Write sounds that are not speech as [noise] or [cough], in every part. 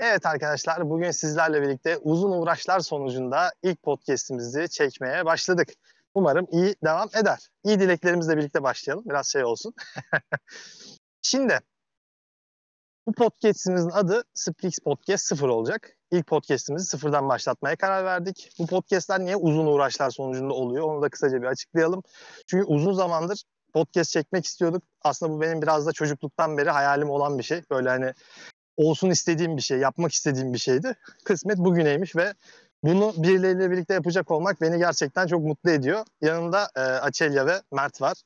Evet arkadaşlar bugün sizlerle birlikte uzun uğraşlar sonucunda ilk podcast'imizi çekmeye başladık. Umarım iyi devam eder. İyi dileklerimizle birlikte başlayalım. Biraz şey olsun. [laughs] Şimdi bu podcast'imizin adı Splix Podcast 0 olacak. İlk podcast'imizi sıfırdan başlatmaya karar verdik. Bu podcast'ler niye uzun uğraşlar sonucunda oluyor onu da kısaca bir açıklayalım. Çünkü uzun zamandır podcast çekmek istiyorduk. Aslında bu benim biraz da çocukluktan beri hayalim olan bir şey. Böyle hani olsun istediğim bir şey, yapmak istediğim bir şeydi. Kısmet bugüneymiş ve bunu birileriyle birlikte yapacak olmak beni gerçekten çok mutlu ediyor. Yanımda e, Açelya ve Mert var.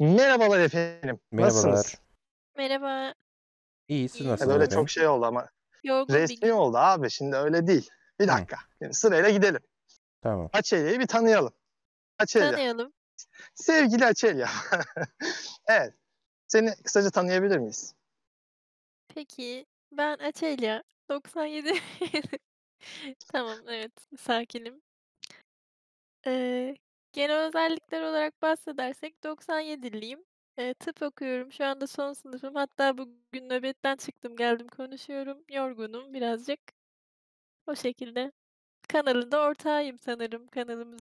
Merhabalar efendim. Merhabalar. Nasılsınız? Merhaba. İyi siz İyi. nasılsınız Böyle efendim? çok şey oldu ama Yorgun bir resmi gün. oldu abi. Şimdi öyle değil. Bir Hı. dakika. Şimdi sırayla gidelim. Tamam. Açelya'yı bir tanıyalım. Açelya. Tanıyalım. Sevgili Açelya. [laughs] evet. Seni kısaca tanıyabilir miyiz? Peki ben Açelya. 97. [laughs] Tamam evet sakinim. Ee, genel özellikler olarak bahsedersek 97'liyim. Ee, tıp okuyorum. Şu anda son sınıfım. Hatta bugün nöbetten çıktım geldim konuşuyorum. Yorgunum birazcık. O şekilde. Kanalında ortağıyım sanırım kanalımız.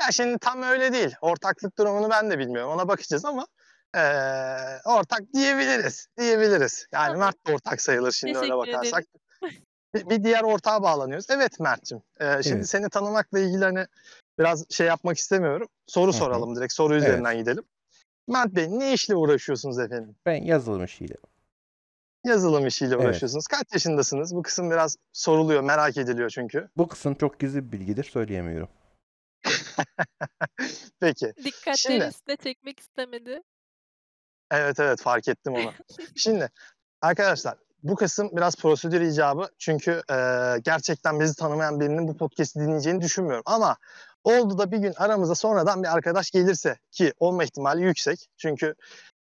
Ya şimdi tam öyle değil. Ortaklık durumunu ben de bilmiyorum. Ona bakacağız ama eee, ortak diyebiliriz. Diyebiliriz. Yani Tamam. Mert de ortak sayılır şimdi öyle Teşekkür bakarsak. Bir, bir diğer ortağa bağlanıyoruz. Evet Mert'cim. eee, şimdi Evet. seni tanımakla ilgili hani biraz şey yapmak istemiyorum. Soru hı. soralım direkt. Soru üzerinden gidelim. Mert Bey ne işle uğraşıyorsunuz efendim? Ben yazılım işiyle. Yazılım işiyle Evet. uğraşıyorsunuz. Kaç yaşındasınız? Bu kısım biraz soruluyor, merak ediliyor çünkü. Bu kısım çok gizli bir bilgidir söyleyemiyorum. [laughs] Peki. Dikkatleri Şimdi- üstüne çekmek istemedi. Evet evet fark ettim onu. Şimdi arkadaşlar bu kısım biraz prosedür icabı. Çünkü e, gerçekten bizi tanımayan birinin bu podcast'i dinleyeceğini düşünmüyorum. Ama oldu da bir gün aramıza sonradan bir arkadaş gelirse ki olma ihtimali yüksek. Çünkü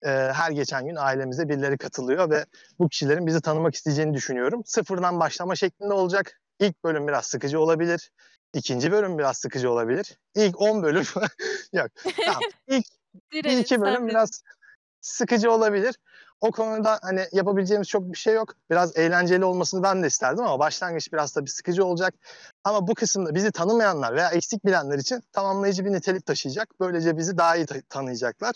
e, her geçen gün ailemize birileri katılıyor ve bu kişilerin bizi tanımak isteyeceğini düşünüyorum. Sıfırdan başlama şeklinde olacak. İlk bölüm biraz sıkıcı olabilir. İkinci bölüm biraz sıkıcı olabilir. İlk 10 bölüm [laughs] yok. Tamam. İlk [laughs] bir Direnin, iki bölüm biraz sıkıcı olabilir. O konuda hani yapabileceğimiz çok bir şey yok. Biraz eğlenceli olmasını ben de isterdim ama başlangıç biraz da bir sıkıcı olacak. Ama bu kısımda bizi tanımayanlar veya eksik bilenler için tamamlayıcı bir nitelik taşıyacak. Böylece bizi daha iyi ta- tanıyacaklar.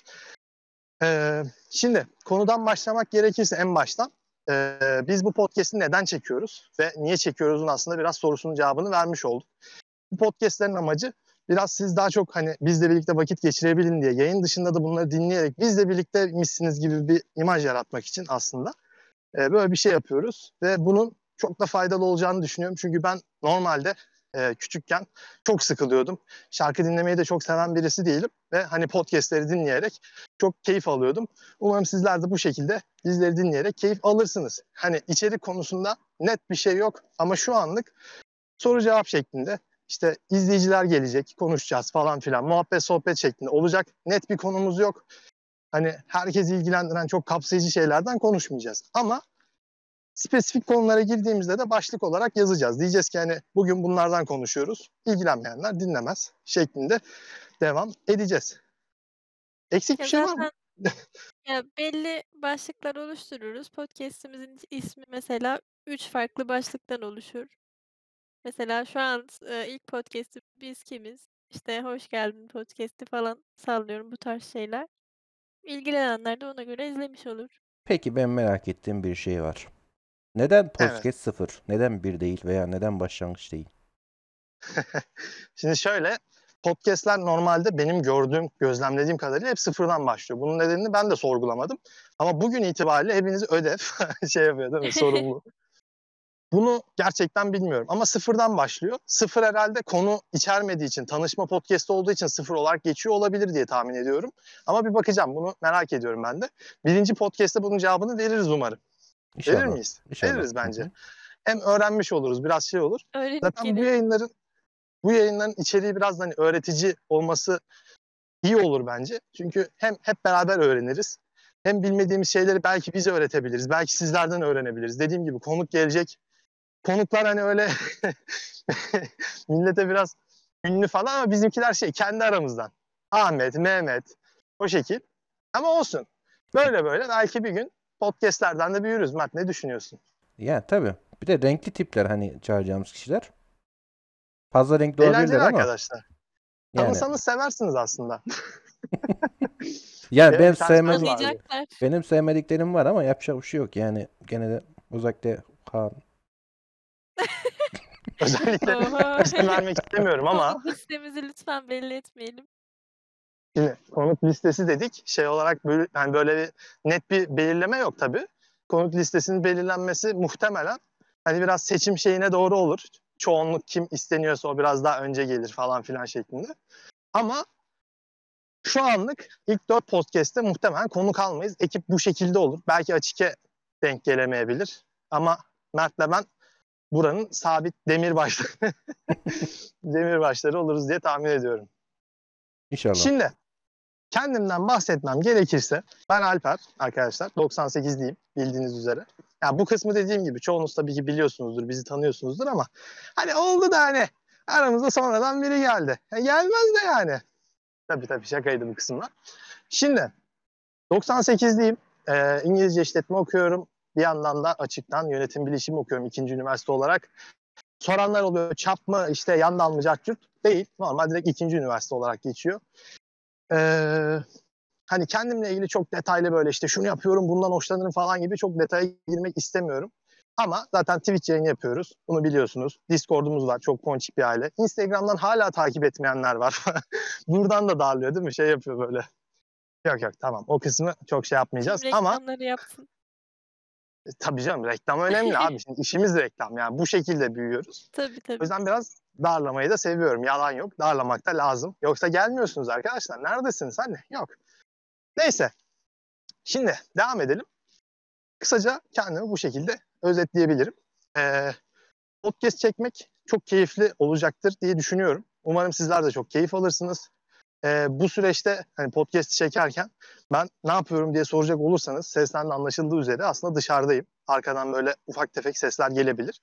Ee, şimdi konudan başlamak gerekirse en baştan ee, biz bu podcast'i neden çekiyoruz ve niye çekiyoruzun aslında biraz sorusunun cevabını vermiş olduk. Bu podcast'lerin amacı biraz siz daha çok hani bizle birlikte vakit geçirebilin diye yayın dışında da bunları dinleyerek bizle birlikte misiniz gibi bir imaj yaratmak için aslında e, böyle bir şey yapıyoruz ve bunun çok da faydalı olacağını düşünüyorum. Çünkü ben normalde e, küçükken çok sıkılıyordum. Şarkı dinlemeyi de çok seven birisi değilim ve hani podcastleri dinleyerek çok keyif alıyordum. Umarım sizler de bu şekilde bizleri dinleyerek keyif alırsınız. Hani içerik konusunda net bir şey yok ama şu anlık soru cevap şeklinde işte izleyiciler gelecek, konuşacağız falan filan. Muhabbet sohbet şeklinde olacak. Net bir konumuz yok. Hani herkesi ilgilendiren çok kapsayıcı şeylerden konuşmayacağız. Ama spesifik konulara girdiğimizde de başlık olarak yazacağız. Diyeceğiz ki hani bugün bunlardan konuşuyoruz. İlgilenmeyenler dinlemez şeklinde devam edeceğiz. Eksik bir şey var mı? ya belli başlıklar oluştururuz. Podcast'imizin ismi mesela üç farklı başlıktan oluşur. Mesela şu an e, ilk podcast'i biz kimiz? İşte hoş geldin podcast'i falan sallıyorum bu tarz şeyler. İlgilenenler de ona göre izlemiş olur. Peki ben merak ettiğim bir şey var. Neden Evet. podcast sıfır? Neden bir değil veya neden başlangıç değil? [laughs] Şimdi şöyle podcastler normalde benim gördüğüm, gözlemlediğim kadarıyla hep sıfırdan başlıyor. Bunun nedenini ben de sorgulamadım. Ama bugün itibariyle hepiniz ödev [laughs] şey yapıyor değil mi? Sorumlu. [laughs] Bunu gerçekten bilmiyorum ama sıfırdan başlıyor. Sıfır herhalde konu içermediği için, tanışma podcast olduğu için sıfır olarak geçiyor olabilir diye tahmin ediyorum. Ama bir bakacağım bunu merak ediyorum ben de. Birinci podcast'te bunun cevabını veririz umarım. İnşallah. Verir miyiz? İnşallah. Veririz bence. Hem öğrenmiş oluruz, biraz şey olur. Öğrenip Zaten bu yayınların bu yayınların içeriği biraz hani öğretici olması iyi olur bence. Çünkü hem hep beraber öğreniriz. Hem bilmediğimiz şeyleri belki biz öğretebiliriz. Belki sizlerden öğrenebiliriz. Dediğim gibi konuk gelecek. Konuklar hani öyle [laughs] millete biraz ünlü falan ama bizimkiler şey kendi aramızdan. Ahmet, Mehmet o şekil. Ama olsun. Böyle böyle belki bir gün podcastlerden de büyürüz. Mert ne düşünüyorsun? Yani tabii. Bir de renkli tipler hani çağıracağımız kişiler. Fazla renkli Eğlenceli olabilirler ama arkadaşlar. yani Tanısanız seversiniz aslında. [laughs] yani Benim ben sevmem benim sevmediklerim var ama yapacak bir şey yok. Yani gene de uzakta Kaan. [laughs] Özellikle Oha. [laughs] isim vermek istemiyorum ama Konuk listemizi lütfen belli etmeyelim. Şimdi konuk listesi dedik. Şey olarak böyle, yani böyle bir net bir belirleme yok tabii. Konuk listesinin belirlenmesi muhtemelen hani biraz seçim şeyine doğru olur. Çoğunluk kim isteniyorsa o biraz daha önce gelir falan filan şeklinde. Ama şu anlık ilk dört podcast'te muhtemelen konuk almayız. Ekip bu şekilde olur. Belki açıke denk gelemeyebilir. Ama Mert'le ben buranın sabit demirbaşları [laughs] demirbaşları oluruz diye tahmin ediyorum. İnşallah. Şimdi kendimden bahsetmem gerekirse ben Alper arkadaşlar 98 diyeyim bildiğiniz üzere. Ya bu kısmı dediğim gibi çoğunuz tabii ki biliyorsunuzdur, bizi tanıyorsunuzdur ama hani oldu da hani aramızda sonradan biri geldi. Ya gelmez de yani. Tabii tabii şakaydı bu kısımlar. Şimdi 98 diyeyim. Ee, İngilizce işletme okuyorum. Bir yandan da açıktan yönetim bilişimi okuyorum ikinci üniversite olarak. Soranlar oluyor çap mı işte yan dal mı cart curt? Değil. Normal direkt ikinci üniversite olarak geçiyor. Ee, hani kendimle ilgili çok detaylı böyle işte şunu yapıyorum bundan hoşlanırım falan gibi çok detaya girmek istemiyorum. Ama zaten Twitch yayını yapıyoruz. Bunu biliyorsunuz. Discord'umuz var. Çok ponçik bir aile. Instagram'dan hala takip etmeyenler var. [laughs] Buradan da darlıyor değil mi? Şey yapıyor böyle. Yok yok tamam. O kısmı çok şey yapmayacağız. Tüm Ama yapsın. E, tabii canım reklam önemli [laughs] abi. Şimdi işimiz reklam. Yani bu şekilde büyüyoruz. Tabii O tabii. yüzden biraz darlamayı da seviyorum. Yalan yok. Darlamak da lazım. Yoksa gelmiyorsunuz arkadaşlar. Neredesiniz hani? Yok. Neyse. Şimdi devam edelim. Kısaca kendimi bu şekilde özetleyebilirim. Ee, podcast çekmek çok keyifli olacaktır diye düşünüyorum. Umarım sizler de çok keyif alırsınız. Ee, bu süreçte hani podcast çekerken ben ne yapıyorum diye soracak olursanız sesten anlaşıldığı üzere aslında dışarıdayım. Arkadan böyle ufak tefek sesler gelebilir.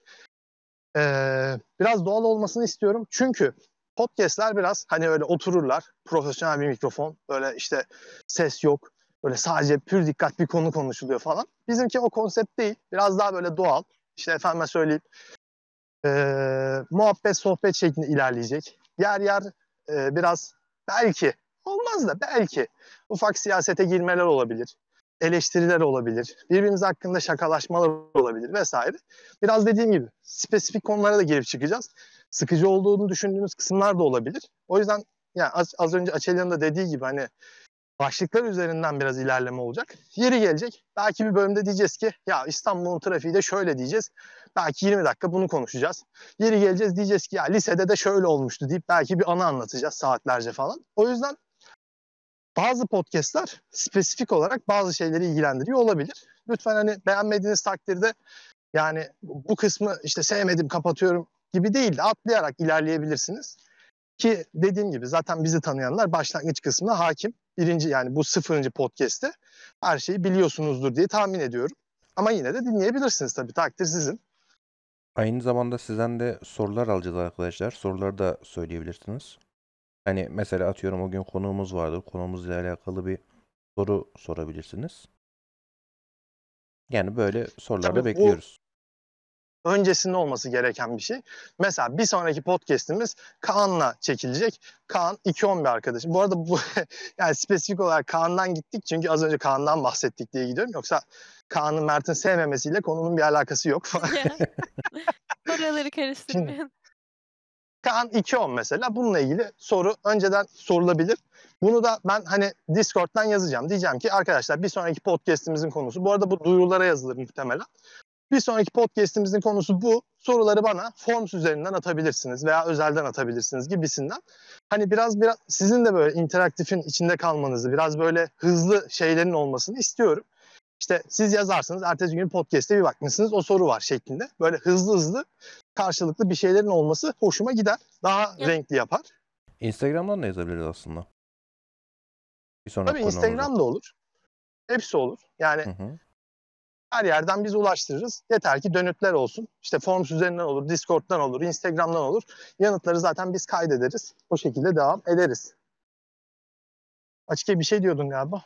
Ee, biraz doğal olmasını istiyorum. Çünkü podcastler biraz hani öyle otururlar. Profesyonel bir mikrofon. Böyle işte ses yok. Böyle sadece pür dikkat bir konu konuşuluyor falan. Bizimki o konsept değil. Biraz daha böyle doğal. İşte efendime söyleyeyim. ee, muhabbet sohbet şeklinde ilerleyecek. Yer yer ee, biraz belki olmaz da belki ufak siyasete girmeler olabilir. Eleştiriler olabilir. Birbirimiz hakkında şakalaşmalar olabilir vesaire. Biraz dediğim gibi spesifik konulara da girip çıkacağız. Sıkıcı olduğunu düşündüğümüz kısımlar da olabilir. O yüzden yani az, az önce Açelya'nın da dediği gibi hani başlıklar üzerinden biraz ilerleme olacak. Yeri gelecek. Belki bir bölümde diyeceğiz ki ya İstanbul'un trafiği de şöyle diyeceğiz. Belki 20 dakika bunu konuşacağız. Yeri geleceğiz diyeceğiz ki ya lisede de şöyle olmuştu deyip belki bir anı anlatacağız saatlerce falan. O yüzden bazı podcastler spesifik olarak bazı şeyleri ilgilendiriyor olabilir. Lütfen hani beğenmediğiniz takdirde yani bu kısmı işte sevmedim kapatıyorum gibi değil de atlayarak ilerleyebilirsiniz. Ki dediğim gibi zaten bizi tanıyanlar başlangıç kısmına hakim. Birinci yani bu sıfırıncı podcast'te her şeyi biliyorsunuzdur diye tahmin ediyorum. Ama yine de dinleyebilirsiniz tabii takdir sizin. Aynı zamanda sizden de sorular alacağız arkadaşlar. Soruları da söyleyebilirsiniz. Hani mesela atıyorum o gün konuğumuz vardır. Konuğumuzla alakalı bir soru sorabilirsiniz. Yani böyle sorular da Tabii bekliyoruz. Öncesinde olması gereken bir şey. Mesela bir sonraki podcast'imiz Kaan'la çekilecek. Kaan 2-11 arkadaşım. Bu arada bu [laughs] yani spesifik olarak Kaan'dan gittik çünkü az önce Kaan'dan bahsettik diye gidiyorum. Yoksa Kaan'ın Mert'in sevmemesiyle konunun bir alakası yok. [laughs] Ya. [laughs] Oraları karıştırmayın. Kaan 2-10 mesela bununla ilgili soru önceden sorulabilir. Bunu da ben hani Discord'dan yazacağım. Diyeceğim ki arkadaşlar bir sonraki podcast'imizin konusu. Bu arada bu duyurulara yazılır muhtemelen. Bir sonraki podcast'imizin konusu bu. Soruları bana Forms üzerinden atabilirsiniz veya özelden atabilirsiniz gibisinden. Hani biraz biraz sizin de böyle interaktifin içinde kalmanızı, biraz böyle hızlı şeylerin olmasını istiyorum. İşte siz yazarsınız, ertesi gün podcast'te bir bakmışsınız o soru var şeklinde. Böyle hızlı hızlı karşılıklı bir şeylerin olması hoşuma gider. Daha Ya- renkli yapar. Instagram'dan da yazabiliriz aslında. Bir sonraki Tabii. Instagram da olur. Hepsi olur. Yani Hı hı. Her yerden biz ulaştırırız. Yeter ki dönütler olsun. İşte Forms üzerinden olur, Discord'dan olur, Instagram'dan olur. Yanıtları zaten biz kaydederiz. O şekilde devam ederiz. Açıkça bir şey diyordun galiba.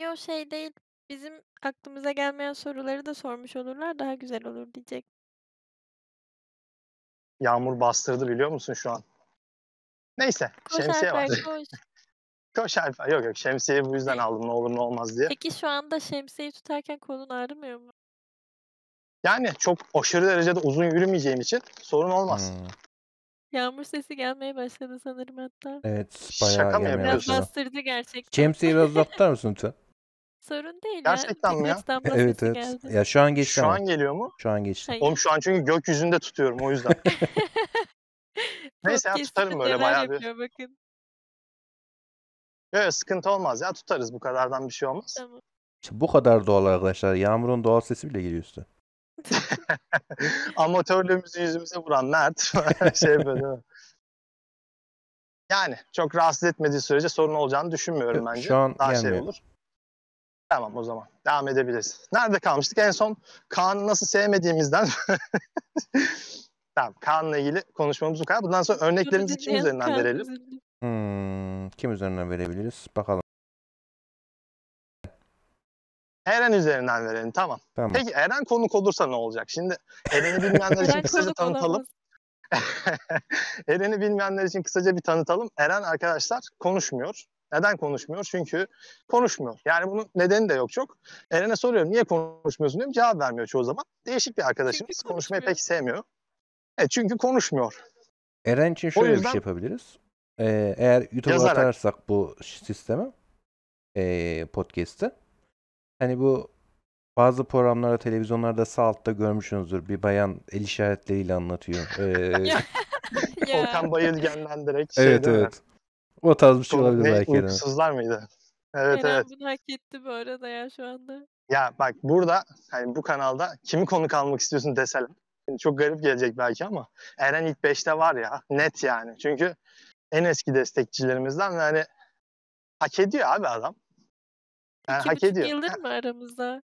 Yo şey değil. Bizim aklımıza gelmeyen soruları da sormuş olurlar daha güzel olur diyecek. Yağmur bastırdı biliyor musun şu an? Neyse Koş şemsiye var. Koş. [laughs] Koş Alper. Yok yok şemsiyeyi bu yüzden aldım ne olur ne olmaz diye. Peki şu anda şemsiyeyi tutarken kolun ağrımıyor mu? Yani çok aşırı derecede uzun yürümeyeceğim için sorun olmaz. Hmm, Yağmur sesi gelmeye başladı sanırım hatta. Evet Şaka bayağı mı gelmeye Biraz yapıyorsun? başladı. bastırdı gerçekten. Şemsiyeyi biraz uzaklar mısın lütfen? Sorun değil Gerçekten ya. mi ya? Birkaç damla Evet sesi evet. geldi. Ya şu an geçti Şu ama. an geliyor mu? Şu an geçti. Hayır. Oğlum şu an çünkü gökyüzünde tutuyorum o yüzden. [laughs] Neyse ya tutarım böyle neler bayağı bir. yapıyor bakın. Yok sıkıntı olmaz ya tutarız bu kadardan bir şey olmaz. Tamam. İşte bu kadar doğal arkadaşlar. Yağmurun doğal sesi bile geliyor üstüne. [laughs] Amatörlüğümüzü yüzümüze vuran Mert [laughs] şey böyle değil mi? Yani çok rahatsız etmediği sürece sorun olacağını düşünmüyorum Yok, bence. şu an Daha şey gelmiyor. olur. Tamam o zaman devam edebiliriz. Nerede kalmıştık? En son Kaan'ı nasıl sevmediğimizden [laughs] Tamam Kaan'la ilgili konuşmamız bu kadar. Bundan sonra örneklerimizi kim üzerinden verelim? Hmm, kim üzerinden verebiliriz? Bakalım. Eren üzerinden verelim tamam. Tamam. Peki Eren konuk olursa ne olacak? Şimdi Eren'i bilmeyenler için kısaca tanıtalım. [laughs] Eren'i bilmeyenler için kısaca bir tanıtalım. Eren arkadaşlar konuşmuyor. Neden konuşmuyor? Çünkü konuşmuyor. Yani bunun nedeni de yok çok. Eren'e soruyorum niye konuşmuyorsun diyorum. Cevap vermiyor çoğu zaman. Değişik bir arkadaşımız. Konuşmayı pek sevmiyor. Evet, çünkü konuşmuyor. Eren için şöyle bir yüzden- şey yapabiliriz. Ee, eğer YouTube'a Yazarak. atarsak bu sisteme ee, podcast'ı hani bu bazı programlarda televizyonlarda sağ altta görmüşsünüzdür. Bir bayan el işaretleriyle anlatıyor. Ee. [laughs] Volkan Bayılgen'den direkt şey evet değil mi? evet. O tarz bir şey olabilir ne, belki Eren'in. uykusuzlar mıydı? Evet Eren evet. bunu hak etti bu arada ya şu anda. Ya bak burada hani bu kanalda kimi konuk almak istiyorsun deseler. Şimdi çok garip gelecek belki ama Eren ilk 5'te var ya net yani. Çünkü en eski destekçilerimizden ve hani hak ediyor abi adam. Yani İki hak ediyor. yıldır mı aramızda?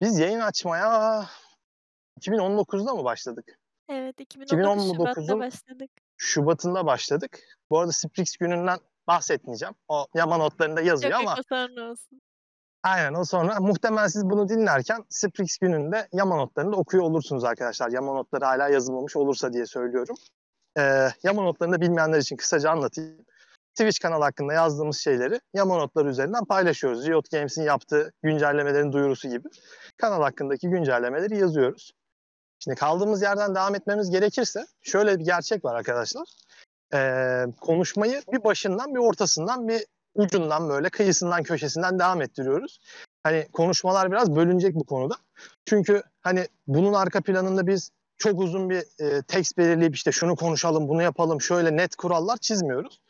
Biz yayın açmaya 2019'da mı başladık? Evet 2019 Şubat'ta 2019'un başladık. Şubat'ında başladık. Bu arada Sprix gününden bahsetmeyeceğim. O yama notlarında yazıyor Yok ama yok sonra olsun. Aynen o sonra muhtemelen siz bunu dinlerken Sprix gününde yama notlarını da okuyor olursunuz arkadaşlar. Yama notları hala yazılmamış olursa diye söylüyorum. Ee, yama notlarını bilmeyenler için kısaca anlatayım. Twitch kanalı hakkında yazdığımız şeyleri yama notları üzerinden paylaşıyoruz. Riot Games'in yaptığı güncellemelerin duyurusu gibi kanal hakkındaki güncellemeleri yazıyoruz. Şimdi kaldığımız yerden devam etmemiz gerekirse şöyle bir gerçek var arkadaşlar. Ee, konuşmayı bir başından bir ortasından bir ucundan böyle kıyısından köşesinden devam ettiriyoruz. Hani konuşmalar biraz bölünecek bu konuda. Çünkü hani bunun arka planında biz çok uzun bir e, tekst belirleyip işte şunu konuşalım, bunu yapalım, şöyle net kurallar çizmiyoruz.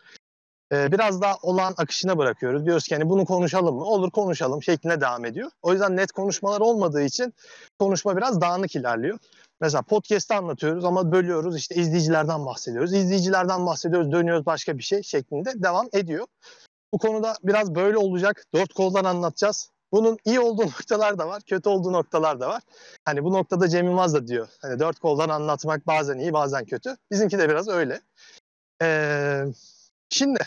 E, biraz daha olan akışına bırakıyoruz. Diyoruz ki hani bunu konuşalım mı? Olur konuşalım şeklinde devam ediyor. O yüzden net konuşmalar olmadığı için konuşma biraz dağınık ilerliyor. Mesela podcast'te anlatıyoruz ama bölüyoruz işte izleyicilerden bahsediyoruz. İzleyicilerden bahsediyoruz dönüyoruz başka bir şey şeklinde devam ediyor. Bu konuda biraz böyle olacak. Dört koldan anlatacağız. Bunun iyi olduğu [laughs] noktalar da var, kötü olduğu noktalar da var. Hani bu noktada Cem Yılmaz da diyor. Hani dört koldan anlatmak bazen iyi, bazen kötü. Bizimki de biraz öyle. Ee, şimdi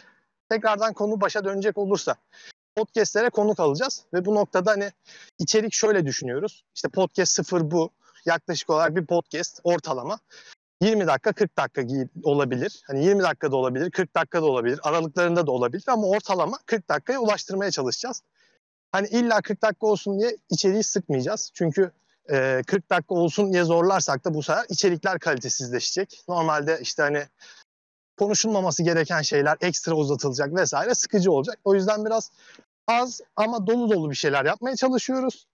tekrardan konu başa dönecek olursa podcastlere konuk alacağız ve bu noktada hani içerik şöyle düşünüyoruz. İşte podcast sıfır bu. Yaklaşık olarak bir podcast ortalama 20 dakika 40 dakika olabilir. Hani 20 dakikada olabilir, 40 dakikada olabilir, aralıklarında da olabilir ama ortalama 40 dakikaya ulaştırmaya çalışacağız. Hani illa 40 dakika olsun diye içeriği sıkmayacağız. Çünkü e, 40 dakika olsun diye zorlarsak da bu sefer içerikler kalitesizleşecek. Normalde işte hani konuşulmaması gereken şeyler ekstra uzatılacak vesaire sıkıcı olacak. O yüzden biraz az ama dolu dolu bir şeyler yapmaya çalışıyoruz.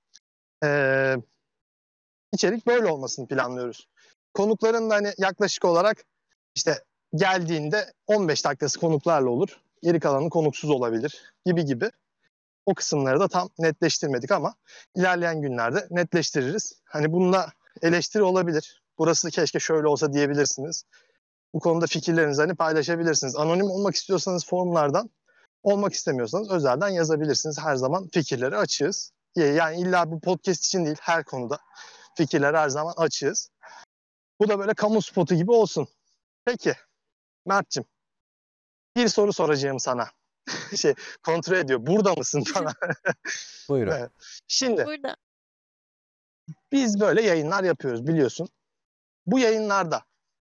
Ee, içerik böyle olmasını planlıyoruz. Konukların da hani yaklaşık olarak işte geldiğinde 15 dakikası konuklarla olur. Geri kalanı konuksuz olabilir gibi gibi. O kısımları da tam netleştirmedik ama ilerleyen günlerde netleştiririz. Hani bunda eleştiri olabilir. Burası keşke şöyle olsa diyebilirsiniz. Bu konuda fikirlerinizi hani paylaşabilirsiniz. Anonim olmak istiyorsanız forumlardan, olmak istemiyorsanız özelden yazabilirsiniz. Her zaman fikirleri açığız. Yani illa bu podcast için değil her konuda fikirleri her zaman açığız. Bu da böyle kamu spotu gibi olsun. Peki Mert'cim bir soru soracağım sana. [laughs] şey kontrol ediyor. Burada mısın falan. [laughs] Buyurun. Evet. Şimdi Burada. biz böyle yayınlar yapıyoruz biliyorsun. Bu yayınlarda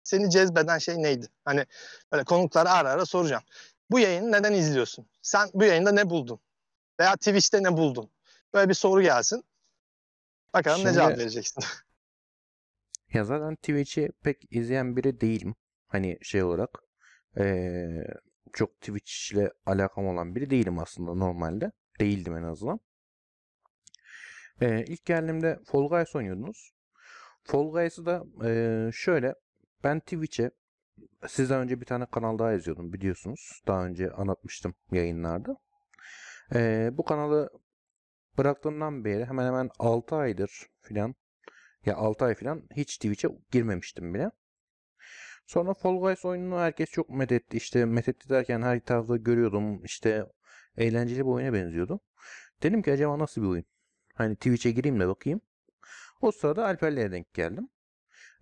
seni cezbeden şey neydi? Hani böyle konuklara ara ara soracağım. Bu yayını neden izliyorsun? Sen bu yayında ne buldun? Veya Twitch'te ne buldun? Böyle bir soru gelsin. Bakalım Şimdi- ne cevap vereceksin. [laughs] Ya zaten Twitch'i pek izleyen biri değilim. Hani şey olarak eee, çok Twitch ile alakam olan biri değilim aslında normalde. Değildim en azından. Eee ilk geldiğimde Fall Guys oynuyordunuz. Fall Guys'ı da eee, şöyle ben Twitch'e sizden önce bir tane kanal daha izliyordum biliyorsunuz. Daha önce anlatmıştım yayınlarda. Eee, bu kanalı bıraktığımdan beri hemen hemen 6 aydır filan ya 6 ay falan hiç Twitch'e girmemiştim bile. Sonra Fall Guys oyununu herkes çok methetti. İşte methetti derken her tarafta görüyordum. İşte eğlenceli bir oyuna benziyordu. Dedim ki acaba nasıl bir oyun? Hani Twitch'e gireyim de bakayım. O sırada Alper'le denk geldim.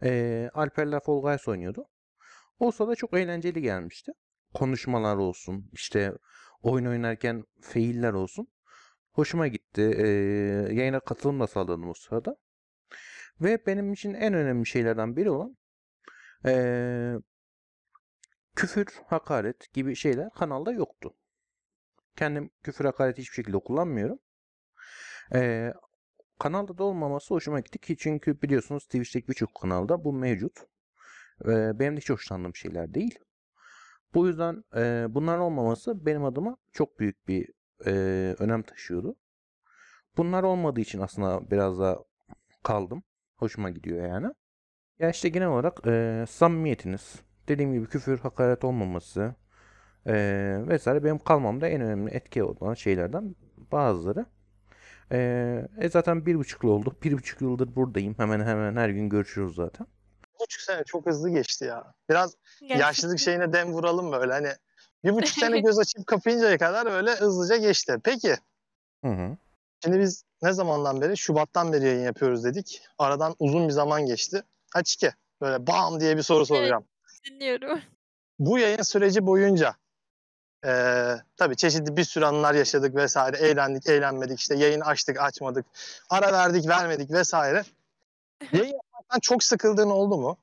Ee, Alper'le Fall Guys oynuyordu. O sırada çok eğlenceli gelmişti. Konuşmalar olsun, işte oyun oynarken failler olsun. Hoşuma gitti. Ee, yayına katılım da sağladım o sırada. Ve benim için en önemli şeylerden biri olan eee, küfür, hakaret gibi şeyler kanalda yoktu. Kendim küfür, hakaret hiçbir şekilde kullanmıyorum. Eee, kanalda da olmaması hoşuma gitti ki çünkü biliyorsunuz Twitch'teki birçok kanalda bu mevcut. Ve benim de hiç hoşlandığım şeyler değil. Bu yüzden eee bunların olmaması benim adıma çok büyük bir eee, önem taşıyordu. Bunlar olmadığı için aslında biraz daha kaldım. Hoşuma gidiyor yani. Ya işte genel olarak eee, samimiyetiniz, dediğim gibi küfür, hakaret olmaması eee, vesaire benim kalmamda en önemli etki olan şeylerden bazıları. Eee, e zaten bir buçuk yıl oldu. Bir buçuk yıldır buradayım. Hemen hemen her gün görüşüyoruz zaten. Bir buçuk sene çok hızlı geçti ya. Biraz Gerçekten. yaşlılık şeyine dem vuralım böyle hani. Bir buçuk [laughs] sene göz açıp kapayıncaya kadar öyle hızlıca geçti. Peki Hı hı. Şimdi biz ne zamandan beri? Şubat'tan beri yayın yapıyoruz dedik. Aradan uzun bir zaman geçti. Açık böyle bam diye bir soru soracağım. Dinliyorum. Bu yayın süreci boyunca eee tabii çeşitli bir sürü anılar yaşadık vesaire. Eğlendik, eğlenmedik. işte yayın açtık, açmadık. Ara verdik, vermedik vesaire. Yayın yapmaktan çok sıkıldığın oldu mu?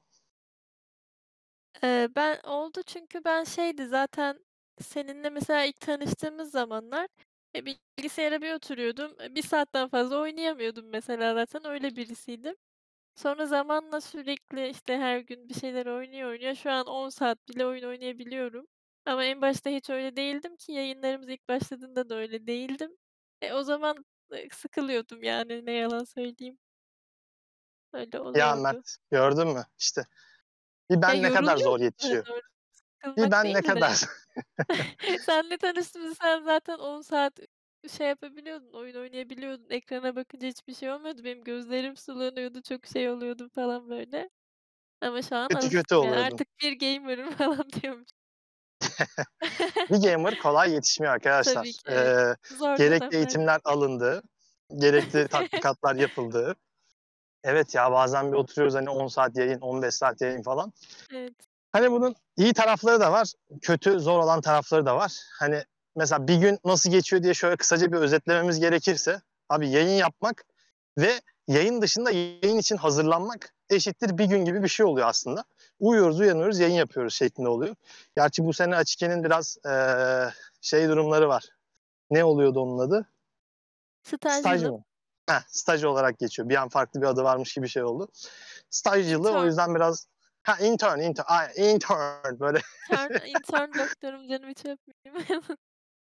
Eee, ben oldu çünkü ben şeydi zaten seninle mesela ilk tanıştığımız zamanlar e, bilgisayara bir oturuyordum. E, 1 saatten fazla oynayamıyordum mesela zaten öyle birisiydim. Sonra zamanla sürekli işte her gün bir şeyler oynuyor oynuyor. Şu an 10 saat bile oyun oynayabiliyorum. Ama en başta hiç öyle değildim ki yayınlarımız ilk başladığında da öyle değildim. E, o zaman e, sıkılıyordum yani ne yalan söyleyeyim. Öyle Ya oluyordu. Mert gördün mü? İşte bir ben Ya ne kadar zor sana yetişiyor. Bir Sıkılmak ben değil ne [laughs] de. kadar. Senle tanıştığımızda sen zaten 10 saat şey yapabiliyordun, oyun oynayabiliyordun. Ekrana bakınca hiçbir şey olmuyordu. Benim gözlerim sulanıyordu, çok şey oluyordum falan böyle. Ama şu an Kötü alıştım kötü yani. Artık bir gamer'ım [laughs] falan diyormuş. Bir gamer kolay yetişmiyor [laughs] arkadaşlar. Tabii ki, evet. Eee, Zor gerekli dönemler. eğitimler alındı. Gerekli [laughs] tatbikatlar yapıldı. Evet ya bazen bir oturuyoruz hani 10 saat yayın, 15 saat yayın falan. Evet. Hani bunun iyi tarafları da var, kötü zor olan tarafları da var. Hani mesela bir gün nasıl geçiyor diye şöyle kısaca bir özetlememiz gerekirse abi yayın yapmak ve yayın dışında yayın için hazırlanmak eşittir bir gün gibi bir şey oluyor aslında. Uyuyoruz, uyanıyoruz, yayın yapıyoruz şeklinde oluyor. Gerçi bu sene Açike'nin biraz eee, şey durumları var. Ne oluyordu onun adı? Staj Stajyılım. mı? Heh, staj olarak geçiyor. Bir an farklı bir adı varmış gibi şey oldu. Staj yılı o yüzden biraz ha intern intern ay, intern böyle Intern, [laughs] intern doktorum canım hiç öpmeyeyim.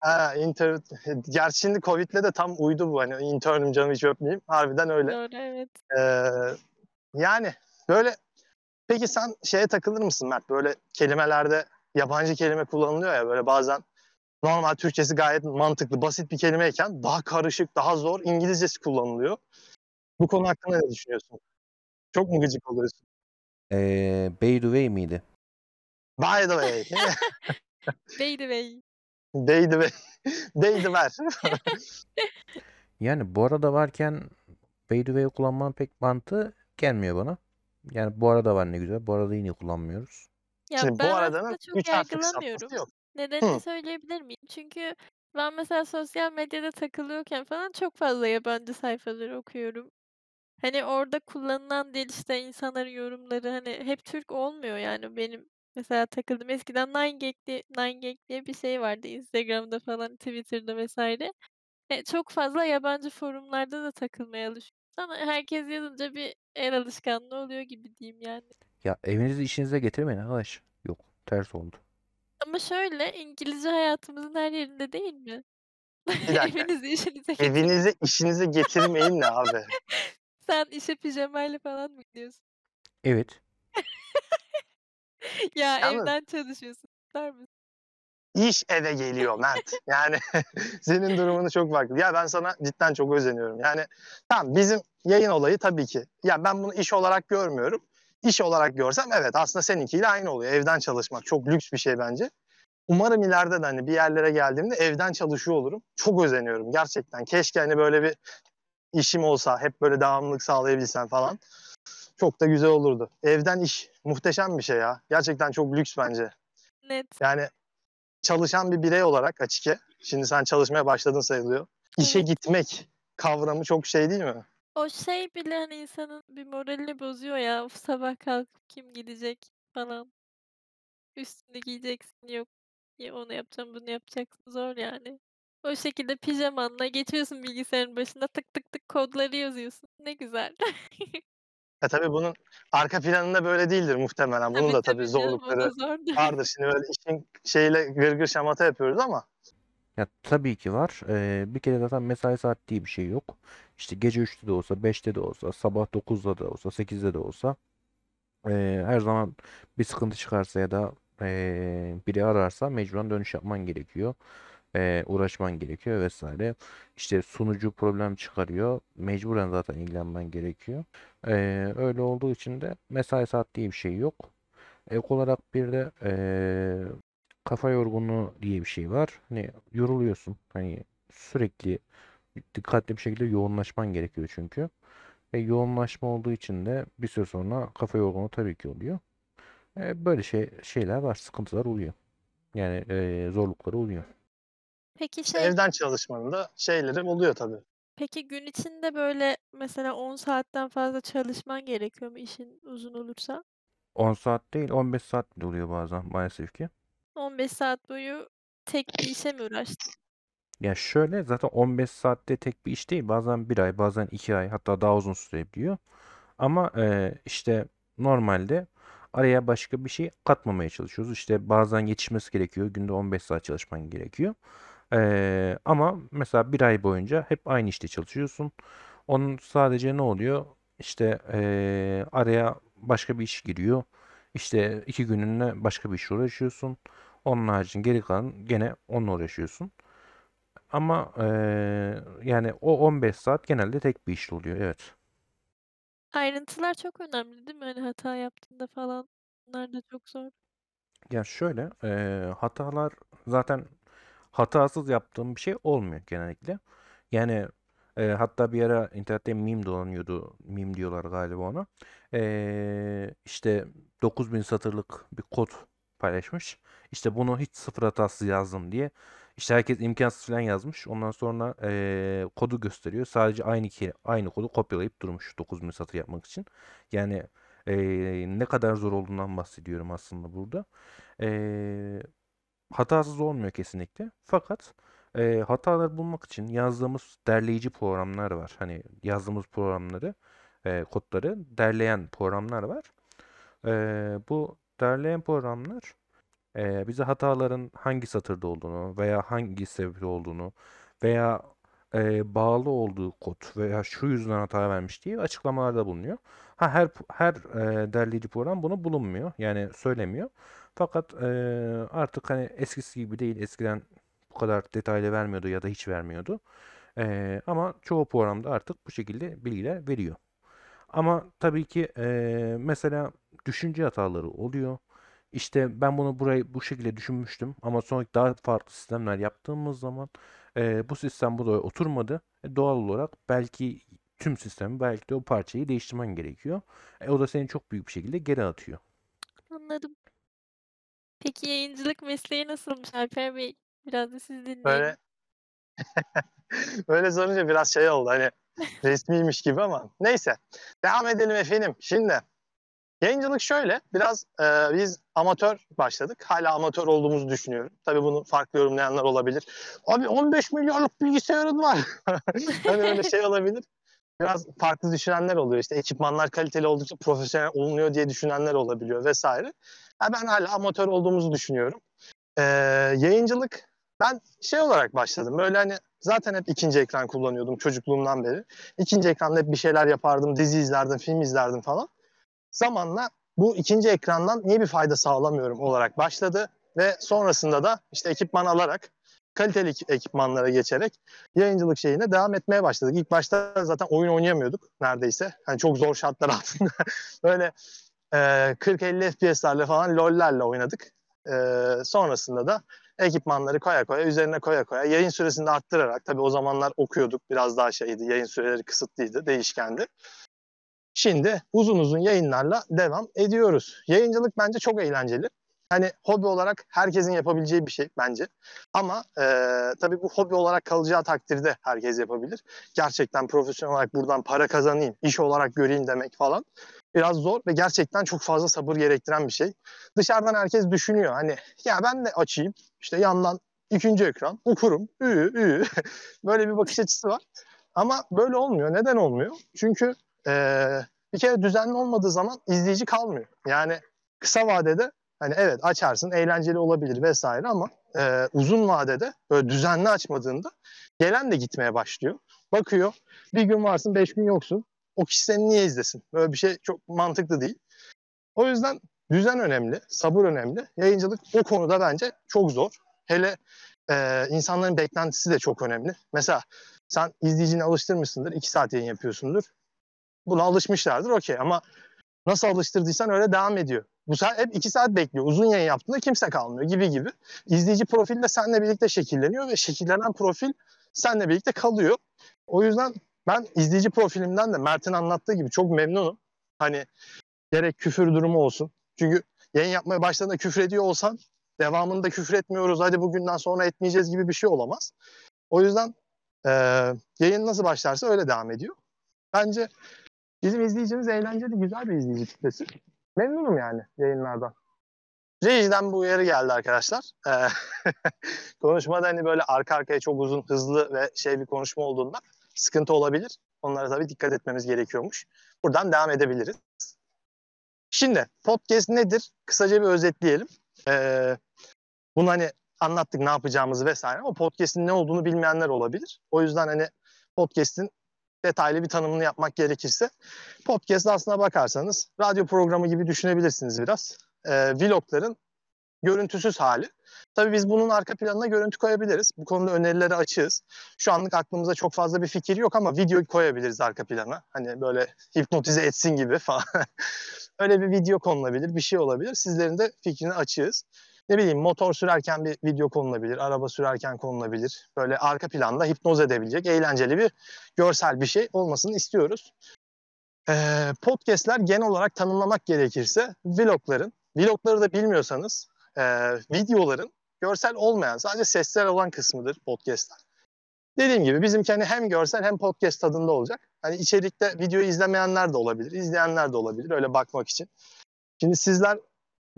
Ha intern [laughs] gerçi şimdi Covid'le de tam uydu bu hani internüm canım hiç öpmeyeyim. Harbiden öyle. Doğru evet. Ee, yani böyle peki sen şeye takılır mısın Mert? Böyle kelimelerde yabancı kelime kullanılıyor ya böyle bazen normal Türkçesi gayet mantıklı, basit bir kelimeyken daha karışık, daha zor İngilizcesi kullanılıyor. Bu konu hakkında ne düşünüyorsun? Çok mu gıcık oluyorsun? Eee By the way miydi? By the way. [laughs] By the way. Way. By the ver. [laughs] Yani bu arada varken way kullanmanın pek mantığı gelmiyor bana. Yani bu arada var ne güzel. Bu arada yine kullanmıyoruz. Ya Şimdi bu ben aradanın aslında çok 3 harflik yargılamıyorum. Nedenini Hı. söyleyebilir miyim? Çünkü ben mesela sosyal medyada takılıyorken falan çok fazla yabancı sayfaları okuyorum. Hani, orada kullanılan dil, işte, insanların yorumları, hani, hep Türk olmuyor yani benim mesela takıldığım. Eskiden 9gag diye 9gag diye bir şey vardı Instagram'da falan, Twitter'da vs. E, çok fazla yabancı forumlarda da takılmaya alışıyoruz ama herkes yazınca bir el alışkanlığı oluyor gibi diyeyim yani. Ya evinizi işinize getirmeyin arkadaş. Yok, ters oldu. Ama şöyle, İngilizce hayatımızın her yerinde değil mi? Bir dakika. [laughs] Evinizi işinize getirin. Evinize işinize getirmeyin ne abi? [laughs] Sen işe pijamayla falan mı gidiyorsun? Evet. [laughs] Ya, Yalnız evden çalışıyorsun, ister misin? İş eve geliyor Mert. Yani [laughs] senin durumun çok farklı. Ya ben sana cidden çok özeniyorum. Yani tamam bizim yayın olayı tabii ki. Ya ben bunu iş olarak görmüyorum. İş olarak görsem evet aslında seninkiyle aynı oluyor. Evden çalışmak çok lüks bir şey bence. Umarım ileride de hani bir yerlere geldiğimde evden çalışıyor olurum. Çok özeniyorum gerçekten. Keşke hani böyle bir işim olsa, hep böyle devamlılık sağlayabilsem falan. Çok da güzel olurdu. Evden iş muhteşem bir şey ya. Gerçekten çok lüks bence. [laughs] Net. Yani çalışan bir birey olarak açıkça, şimdi sen çalışmaya başladın sayılıyor. İşe Evet. gitmek kavramı çok şey değil mi? O şey bile, hani, insanın bir moralini bozuyor ya. Of, sabah kalkıp kim gidecek falan. Üstünü giyeceksin, yok ya onu yapacağım, bunu yapacaksın. Zor yani. O şekilde pijamanla geçiyorsun bilgisayarın başına, tık tık tık kodları yazıyorsun. Ne güzel. [laughs] E tabii bunun arka planında böyle değildir muhtemelen. Bunun Tabii, da tabii tabii canım, o zorlukları da zordur. vardır. Şimdi böyle işin şeyle gırgır şamata yapıyoruz ama Ya tabii ki var. Ee, bir kere zaten mesai saat diye bir şey yok. İşte gece 3'te de olsa, 5'te de olsa, sabah 9'da da olsa, 8'de de olsa ee, her zaman bir sıkıntı çıkarsa ya da ee, biri ararsa mecburen dönüş yapman gerekiyor. Ee, uğraşman gerekiyor vesaire. İşte sunucu problem çıkarıyor. Mecburen zaten ilgilenmen gerekiyor. Ee, öyle olduğu için de mesai saat diye bir şey yok. Ek olarak bir de ee, kafa yorgunluğu diye bir şey var. Hani yoruluyorsun. Hani sürekli dikkatli bir şekilde yoğunlaşman gerekiyor çünkü. Ve yoğunlaşma olduğu için de bir süre sonra kafa yorgunluğu tabii ki oluyor. E, böyle şey şeyler var, sıkıntılar oluyor. Yani e, zorlukları oluyor. Peki şey evden çalışmanın da şeyleri oluyor tabii. Peki gün içinde böyle mesela 10 saatten fazla çalışman gerekiyor mu işin uzun olursa? 10 saat değil 15 saat bile oluyor bazen maalesef ki. 15 saat boyu tek bir işe mi uğraştın? Ya şöyle zaten 15 saatte tek bir iş değil. Bazen bir ay, bazen iki ay hatta daha uzun sürebiliyor. Ama e, işte normalde araya başka bir şey katmamaya çalışıyoruz. İşte bazen yetişmesi gerekiyor. Günde 15 saat çalışman gerekiyor. E, ama mesela bir ay boyunca hep aynı işte çalışıyorsun. Onun sadece ne oluyor? İşte e, araya başka bir iş giriyor. İşte iki gününle başka bir işle uğraşıyorsun. Onun haricinde geri kalan gene onunla uğraşıyorsun. Ama eee, yani o 15 saat genelde tek bir iş oluyor. Evet. Ayrıntılar çok önemli değil mi? Hani hata yaptığında falan bunlar da çok zor. Ya şöyle eee, hatalar zaten hatasız yaptığım bir şey olmuyor genellikle. Yani eee, hatta bir ara internette meme dolanıyordu. Meme diyorlar galiba ona. Eee işte 9000 satırlık bir kod paylaşmış. İşte bunu hiç sıfır hatasız yazdım diye. İşte herkes imkansız falan yazmış. Ondan sonra eee, kodu gösteriyor. Sadece aynı ki aynı kodu kopyalayıp durmuş 9000 satır yapmak için. Yani eee, ne kadar zor olduğundan bahsediyorum aslında burada. Eee, hatasız olmuyor kesinlikle. Fakat eee hataları bulmak için yazdığımız derleyici programlar var. Hani yazdığımız programları, eee, kodları derleyen programlar var. Eee, bu derleyen programlar eee, bize hataların hangi satırda olduğunu veya hangi sebeple olduğunu veya eee, bağlı olduğu kod veya şu yüzden hata vermiş diye açıklamalarda bulunuyor. Ha her her eee, derleyici program bunu bulunmuyor. Yani söylemiyor. Fakat artık hani eskisi gibi değil. Eskiden bu kadar detaylı vermiyordu ya da hiç vermiyordu. Ama çoğu programda artık bu şekilde bilgiler veriyor. Ama tabii ki mesela düşünce hataları oluyor. İşte ben bunu burayı bu şekilde düşünmüştüm ama sonra daha farklı sistemler yaptığımız zaman eee, bu sistem buraya oturmadı. E, doğal olarak belki tüm sistemi belki de o parçayı değiştirmen gerekiyor. E, o da seni çok büyük bir şekilde geri atıyor. Anladım. Peki yayıncılık mesleği nasılmış Alper Bey? Biraz da siz dinleyelim. Böyle [laughs] böyle sorunca biraz şey oldu hani resmiymiş gibi ama neyse. Devam edelim efendim. Şimdi yayıncılık şöyle biraz e, biz amatör başladık. Hala amatör olduğumuzu düşünüyorum. Tabii bunu farklı yorumlayanlar olabilir. Abi 15 milyarlık bilgisayarın var. [laughs] hani öyle şey olabilir. Biraz farklı düşünenler oluyor. İşte ekipmanlar kaliteli oldukça profesyonel olunuyor diye düşünenler olabiliyor vesaire. Ha, ben hala amatör olduğumuzu düşünüyorum. Ee, yayıncılık ben şey olarak başladım. Böyle hani zaten hep ikinci ekran kullanıyordum çocukluğumdan beri. İkinci ekranda hep bir şeyler yapardım, dizi izlerdim, film izlerdim falan. Zamanla bu ikinci ekrandan niye bir fayda sağlamıyorum olarak başladı ve sonrasında da işte ekipman alarak kaliteli ekipmanlara geçerek yayıncılık şeyine devam etmeye başladık. İlk başta zaten oyun oynayamıyorduk neredeyse. Yani çok zor şartlar [laughs] altında. Böyle e, 40-50 FPS'lerle falan LoL'lerle oynadık. E, sonrasında da ekipmanları koya koya, üzerine koya koya, yayın süresini arttırarak, tabii o zamanlar okuyorduk, biraz daha şeydi, yayın süreleri kısıtlıydı, değişkendi. Şimdi uzun uzun yayınlarla devam ediyoruz. Yayıncılık bence çok eğlenceli. Hani hobi olarak herkesin yapabileceği bir şey bence. Ama e, tabii bu hobi olarak kalacağı takdirde herkes yapabilir. Gerçekten profesyonel olarak buradan para kazanayım, iş olarak göreyim demek falan biraz zor ve gerçekten çok fazla sabır gerektiren bir şey. Dışarıdan herkes düşünüyor hani ya ben de açayım işte yandan ikinci ekran okurum ü ü [laughs] böyle bir bakış açısı var. Ama böyle olmuyor. Neden olmuyor? Çünkü ee, bir kere düzenli olmadığı zaman izleyici kalmıyor. Yani kısa vadede hani evet açarsın eğlenceli olabilir vesaire ama e, uzun vadede böyle düzenli açmadığında gelen de gitmeye başlıyor. Bakıyor bir gün varsın beş gün yoksun. O kişi seni niye izlesin? Böyle bir şey çok mantıklı değil. O yüzden düzen önemli, sabır önemli. Yayıncılık o konuda bence çok zor. Hele e, insanların beklentisi de çok önemli. Mesela sen izleyicini alıştırmışsındır, iki saat yayın yapıyorsundur. Buna alışmışlardır okey ama nasıl alıştırdıysan öyle devam ediyor. Bu sefer hep iki saat bekliyor. Uzun yayın yaptığında kimse kalmıyor gibi gibi. İzleyici profil de seninle birlikte şekilleniyor ve şekillenen profil seninle birlikte kalıyor. O yüzden ben izleyici profilimden de Mert'in anlattığı gibi çok memnunum. Hani gerek küfür durumu olsun. Çünkü yayın yapmaya başladığında küfür ediyor olsan devamında küfür etmiyoruz hadi bugünden sonra etmeyeceğiz gibi bir şey olamaz. O yüzden e, yayın nasıl başlarsa öyle devam ediyor. Bence bizim izleyicimiz eğlenceli, güzel bir izleyici kitlesi. Memnunum yani yayınlardan. Rejiden bu uyarı geldi arkadaşlar. Ee, [laughs] konuşmada hani böyle arka arkaya çok uzun, hızlı ve şey bir konuşma olduğunda sıkıntı olabilir. Onlara tabii dikkat etmemiz gerekiyormuş. Buradan devam edebiliriz. Şimdi podcast nedir? Kısaca bir özetleyelim. Ee, bunu hani anlattık ne yapacağımızı vesaire ama podcast'in ne olduğunu bilmeyenler olabilir. O yüzden hani podcast'in detaylı bir tanımını yapmak gerekirse podcast aslına bakarsanız radyo programı gibi düşünebilirsiniz biraz. Ee, vlogların görüntüsüz hali. Tabii biz bunun arka planına görüntü koyabiliriz. Bu konuda önerileri açığız. Şu anlık aklımıza çok fazla bir fikir yok ama video koyabiliriz arka plana. Hani böyle hipnotize etsin gibi falan. [laughs] Öyle bir video konulabilir, bir şey olabilir. Sizlerin de fikrini açığız. Ne bileyim motor sürerken bir video konulabilir, araba sürerken konulabilir. Böyle arka planda hipnoz edebilecek eğlenceli bir görsel bir şey olmasını istiyoruz. Ee, podcastler genel olarak tanımlamak gerekirse vlogların, vlogları da bilmiyorsanız e, videoların görsel olmayan sadece sesler olan kısmıdır podcastler. Dediğim gibi bizimki hani hem görsel hem podcast tadında olacak. Hani içerikte videoyu izlemeyenler de olabilir, izleyenler de olabilir öyle bakmak için. Şimdi sizler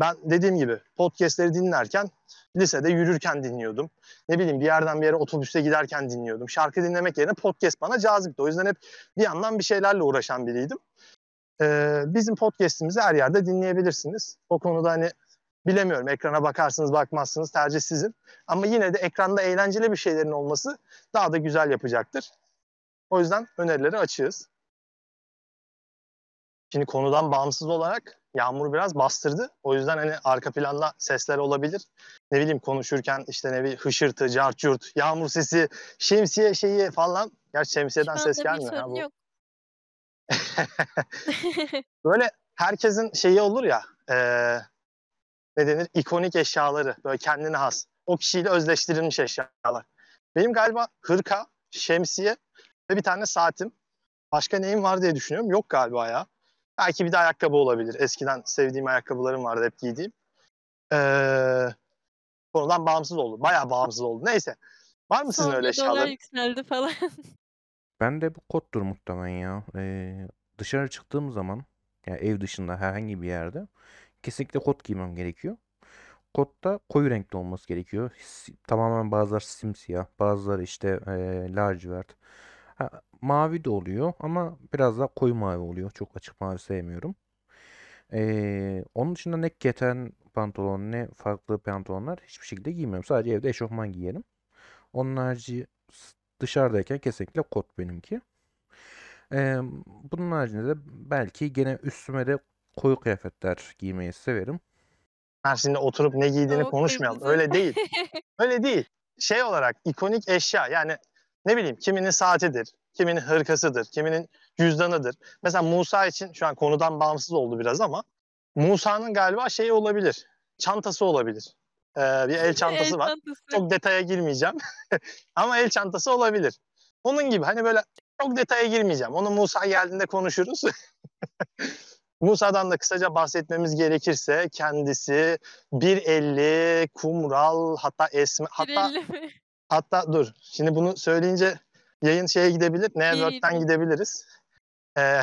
ben dediğim gibi podcastleri dinlerken lisede yürürken dinliyordum. Ne bileyim bir yerden bir yere otobüste giderken dinliyordum. Şarkı dinlemek yerine podcast bana cazipti. O yüzden hep bir yandan bir şeylerle uğraşan biriydim. Ee, bizim podcastimizi her yerde dinleyebilirsiniz. O konuda hani bilemiyorum. Ekrana bakarsınız bakmazsınız tercih sizin. Ama yine de ekranda eğlenceli bir şeylerin olması daha da güzel yapacaktır. O yüzden önerileri açığız. Şimdi konudan bağımsız olarak yağmur biraz bastırdı. O yüzden hani arka planda sesler olabilir. Ne bileyim konuşurken işte ne bileyim hışırtı, carçurt, yağmur sesi, şemsiye şeyi falan. Gerçi şemsiyeden Şu ses bir gelmiyor. sorun bu. yok. [laughs] [laughs] Böyle herkesin şeyi olur ya e, ne denir ikonik eşyaları böyle kendine has. O kişiyle özleştirilmiş eşyalar. Benim galiba hırka, şemsiye ve bir tane saatim. Başka neyim var diye düşünüyorum. Yok galiba ya. Belki bir de ayakkabı olabilir. Eskiden sevdiğim ayakkabılarım vardı hep giydiğim. Ee, konudan bağımsız oldu. Bayağı bağımsız oldu. Neyse. Var mı sizin Son öyle dolar yükseldi falan. [laughs] Ben de bu koddur muhtemelen ya. Ee, dışarı çıktığım zaman yani ev dışında herhangi bir yerde kesinlikle kot giymem gerekiyor. Kodda koyu renkli olması gerekiyor. Si- Tamamen bazıları simsiyah, bazıları işte e, lacivert. Ha, mavi de oluyor ama biraz daha koyu mavi oluyor. Çok açık mavi sevmiyorum. Ee, onun dışında ne keten pantolon ne farklı pantolonlar hiçbir şekilde giymiyorum. Sadece evde eşofman giyerim. Onun harici dışarıdayken kesinlikle kot benimki. Ee, bunun haricinde de belki gene üstüme de koyu kıyafetler giymeyi severim. Ha, şimdi oturup ne giydiğini Soğuk konuşmayalım. Öyle değil. [laughs] Öyle değil. Şey olarak ikonik eşya yani ne bileyim kiminin saatidir, kiminin hırkasıdır, kiminin cüzdanıdır. Mesela Musa için şu an konudan bağımsız oldu biraz ama Musa'nın galiba şeyi olabilir. Çantası olabilir. Ee, bir el [laughs] çantası El var. çantası. Çok detaya girmeyeceğim. [laughs] ama el çantası olabilir. Onun gibi hani böyle çok detaya girmeyeceğim. Onu Musa geldiğinde konuşuruz. [laughs] Musa'dan da kısaca bahsetmemiz gerekirse kendisi 1.50 kumral hatta esme hatta 1.50 mi? hatta dur şimdi bunu söyleyince yayın şeye gidebilir Network'ten gidebiliriz. Ee,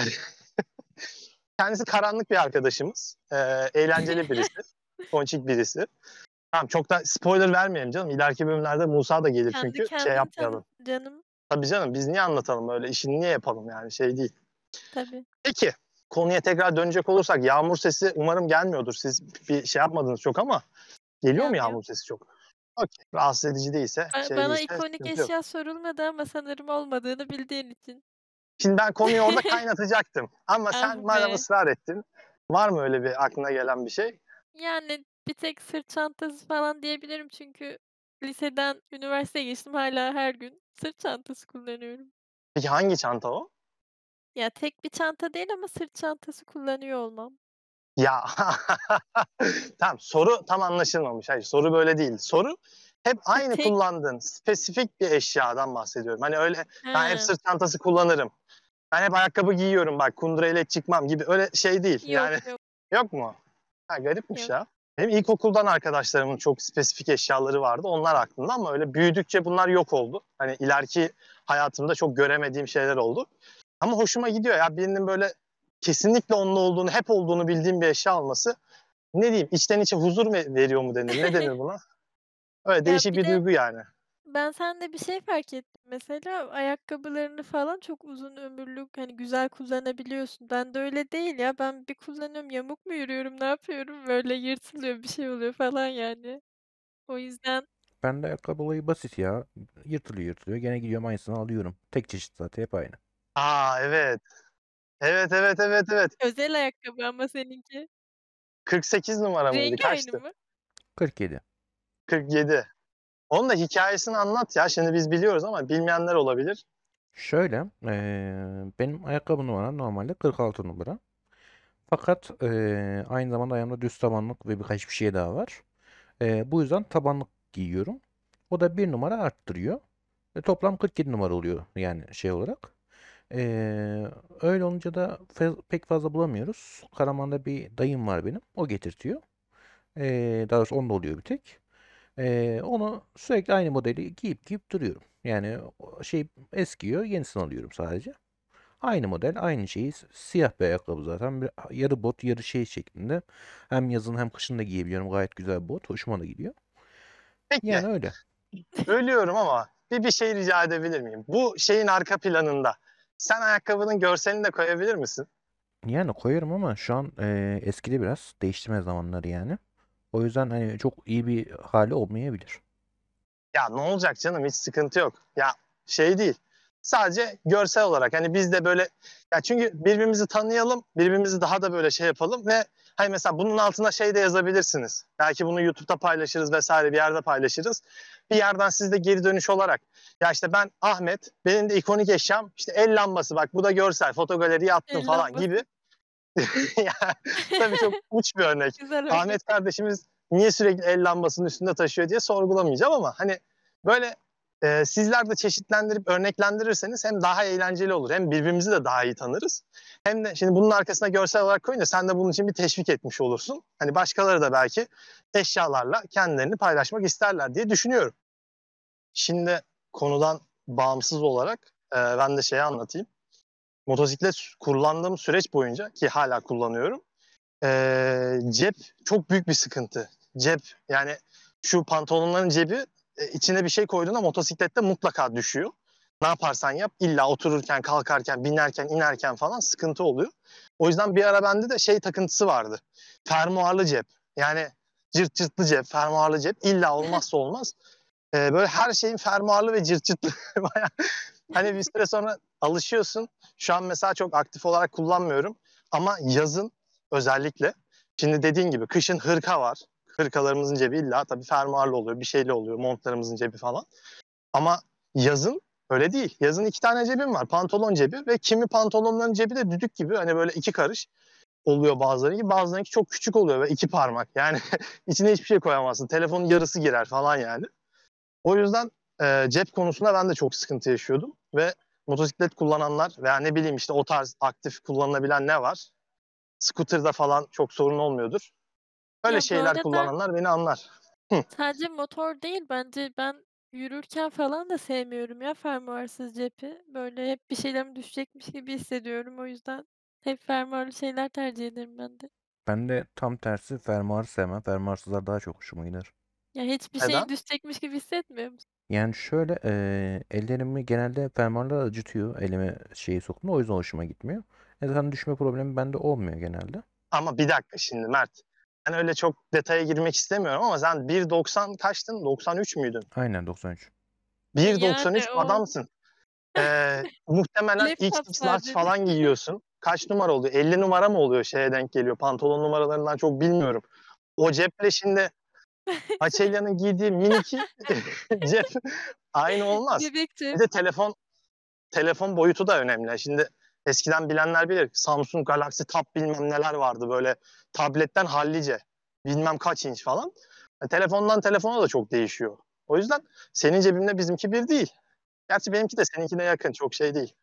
[laughs] kendisi karanlık bir arkadaşımız. Ee, eğlenceli [laughs] birisi. Ponçik birisi. Tamam çok da spoiler vermeyelim canım. İleriki bölümlerde Musa da gelir Kendi çünkü şey yapmayalım. canım. Tabii canım biz niye anlatalım öyle işini niye yapalım yani şey değil. Tabii. Peki konuya tekrar dönecek olursak yağmur sesi umarım gelmiyordur. Siz bir şey yapmadınız çok ama geliyor mu Gelmiyor. yağmur sesi çok? Okey. Rahatsız edici değilse. Ba- şey Bana değilse ikonik sıkıntı yok. eşya sorulmadı ama sanırım olmadığını bildiğin için. Şimdi ben konuyu orada [laughs] kaynatacaktım. Ama sen Ah madem be. ısrar ettin. Var mı öyle bir aklına gelen bir şey? Yani bir tek sırt çantası falan diyebilirim çünkü liseden üniversiteye geçtim hala her gün sırt çantası kullanıyorum. Peki hangi çanta o? Ya tek bir çanta değil ama sırt çantası kullanıyor olmam. Ya [laughs] tamam soru tam anlaşılmamış. Hayır soru böyle değil. Soru hep aynı tek- kullandığın spesifik bir eşyadan bahsediyorum. Hani öyle ben hep Ha, sırt çantası kullanırım. Ben hep ayakkabı giyiyorum bak kundurayla çıkmam gibi öyle şey değil. Yok yani yok. yok mu? Ha, garipmiş Yok. ya. Benim ilkokuldan arkadaşlarımın çok spesifik eşyaları vardı. Onlar aklımda ama öyle büyüdükçe bunlar yok oldu. Hani ileriki hayatımda çok göremediğim şeyler oldu. Ama hoşuma gidiyor ya birinin böyle kesinlikle onun olduğunu, hep olduğunu bildiğim bir eşya olması. Ne diyeyim içten içe huzur mu veriyor mu denir? Ne denir buna? [laughs] Öyle değişik bir bir de- duygu yani. Ben sende bir şey fark ettim mesela ayakkabılarını falan çok uzun ömürlük hani güzel kullanabiliyorsun. Ben de öyle değil ya. Ben bir kullanıyorum yamuk mu yürüyorum ne yapıyorum böyle yırtılıyor bir şey oluyor falan yani. O yüzden Ben de ayakkabı olayı basit ya. Yırtılıyor yırtılıyor. Gene gidiyorum aynısını alıyorum. Tek çeşit zaten hep aynı. Aa evet. Evet evet evet evet. özel ayakkabı ama seninki. 48 numara mıydı? Rengi Kaçtı? aynı mı? 47. 47. Onun da hikayesini anlat ya. Şimdi biz biliyoruz ama bilmeyenler olabilir. Şöyle, eee, benim ayakkabı numaram normalde 46 numara. Fakat eee, aynı zamanda ayağımda düz tabanlık ve birkaç bir şey daha var. Eee, bu yüzden tabanlık giyiyorum. O da bir numara arttırıyor. Ve toplam 47 numara oluyor yani şey olarak. Eee, öyle olunca da fe- pek fazla bulamıyoruz. Karaman'da bir dayım var benim. O getirtiyor. Eee daha doğrusu onda oluyor bir tek. Eee, onu sürekli aynı modeli giyip giyip duruyorum. Yani şey eskiyor, yenisini alıyorum sadece. Aynı model, aynı şeyi, siyah bir ayakkabı zaten. Bir, yarı bot, yarı şey şeklinde. Hem yazın hem kışın da giyebiliyorum. Gayet güzel bir bot. Hoşuma da gidiyor. Peki Yani öyle. ölüyorum ama bir bir şey rica edebilir miyim? Bu şeyin arka planında sen ayakkabının görselini de koyabilir misin? Yani koyarım ama şu an eee, eskidi biraz. Değiştirme zamanları yani. O yüzden hani çok iyi bir hali olmayabilir. Ya ne olacak canım hiç sıkıntı yok. Ya şey değil. Sadece görsel olarak hani biz de böyle ya çünkü birbirimizi tanıyalım, birbirimizi daha da böyle şey yapalım ve hani mesela bunun altına şey de yazabilirsiniz. Belki bunu YouTube'da paylaşırız vesaire bir yerde paylaşırız. Bir yerden siz de geri dönüş olarak ya işte ben Ahmet, benim de ikonik eşyam işte el lambası bak bu da görsel, fotogaleriye attım El falan lambası. gibi. [laughs] ya, tabii çok uç bir örnek. [laughs] Güzel örnek. Ahmet kardeşimiz niye sürekli el lambasının üstünde taşıyor diye sorgulamayacağım ama hani böyle e, sizler de çeşitlendirip örneklendirirseniz hem daha eğlenceli olur. Hem birbirimizi de daha iyi tanırız. Hem de şimdi bunun arkasına görsel olarak koyunca sen de bunun için bir teşvik etmiş olursun. Hani başkaları da belki eşyalarla kendilerini paylaşmak isterler diye düşünüyorum. Şimdi konudan bağımsız olarak e, ben de şeyi anlatayım. Motosiklet kullandığım süreç boyunca ki hala kullanıyorum. e, cep çok büyük bir sıkıntı. Cep yani şu pantolonların cebi içine bir şey koyduğunda motosiklette mutlaka düşüyor. Ne yaparsan yap illa otururken, kalkarken, binerken, inerken falan sıkıntı oluyor. O yüzden bir ara bende de şey takıntısı vardı. Fermuarlı cep. Yani cırt cırtlı cep, fermuarlı cep illa olmazsa olmaz. Ee, böyle her şeyin fermuarlı ve cırt cırtlı. [laughs] Hani bir süre sonra alışıyorsun. Şu an mesela çok aktif olarak kullanmıyorum. Ama yazın özellikle. Şimdi dediğin gibi kışın hırka var. Hırkalarımızın cebi illa tabii fermuarlı oluyor. Bir şeyle oluyor. Montlarımızın cebi falan. Ama yazın öyle değil. Yazın iki tane cebim var. Pantolon cebi ve kimi pantolonların cebi de düdük gibi. Hani böyle iki karış oluyor bazıları gibi. Bazılarınki çok küçük oluyor ve iki parmak. Yani [laughs] içine hiçbir şey koyamazsın. Telefonun yarısı girer falan yani. O yüzden e, cep konusunda ben de çok sıkıntı yaşıyordum. Ve motosiklet kullananlar veya ne bileyim işte o tarz aktif kullanılabilen ne var? Scooter'da falan çok sorun olmuyordur. Öyle Ya şeyler arada- kullananlar beni anlar. Sadece motor değil bence ben yürürken falan da sevmiyorum ya fermuarsız cepi. Böyle hep bir şeylerim düşecekmiş gibi hissediyorum. O yüzden hep fermuarlı şeyler tercih ederim ben de. Ben de tam tersi fermuarı sevmem. Fermuarsızlar daha çok hoşuma gider. Ya hiçbir Neden? şeyin düşecekmiş gibi hissetmiyor musun? Yani şöyle eee, ellerimi genelde fermuarlar acıtıyor elime şeyi soktuğumda o yüzden hoşuma gitmiyor. E zaten düşme problemi bende olmuyor genelde. Ama bir dakika şimdi Mert. Ben öyle çok detaya girmek istemiyorum ama sen 1.90 kaçtın? 93 müydün? Aynen 93. 1.93 Yani o- adamsın. [laughs] Ee, muhtemelen Laptop XX large sadece. falan giyiyorsun. Kaç numara oluyor? 50 numara mı oluyor şeye denk geliyor? Pantolon numaralarından çok bilmiyorum. O ceple şimdi [laughs] Açelya'nın giydiği miniki [laughs] cep aynı olmaz. Bebek cep. Bir de telefon telefon boyutu da önemli. Şimdi eskiden bilenler bilir. Samsung Galaxy Tab bilmem neler vardı böyle tabletten hallice. Bilmem kaç inç falan. E, telefondan telefona da çok değişiyor. O yüzden senin cebinle bizimki bir değil. Gerçi benimki de seninkine yakın. Çok şey değil.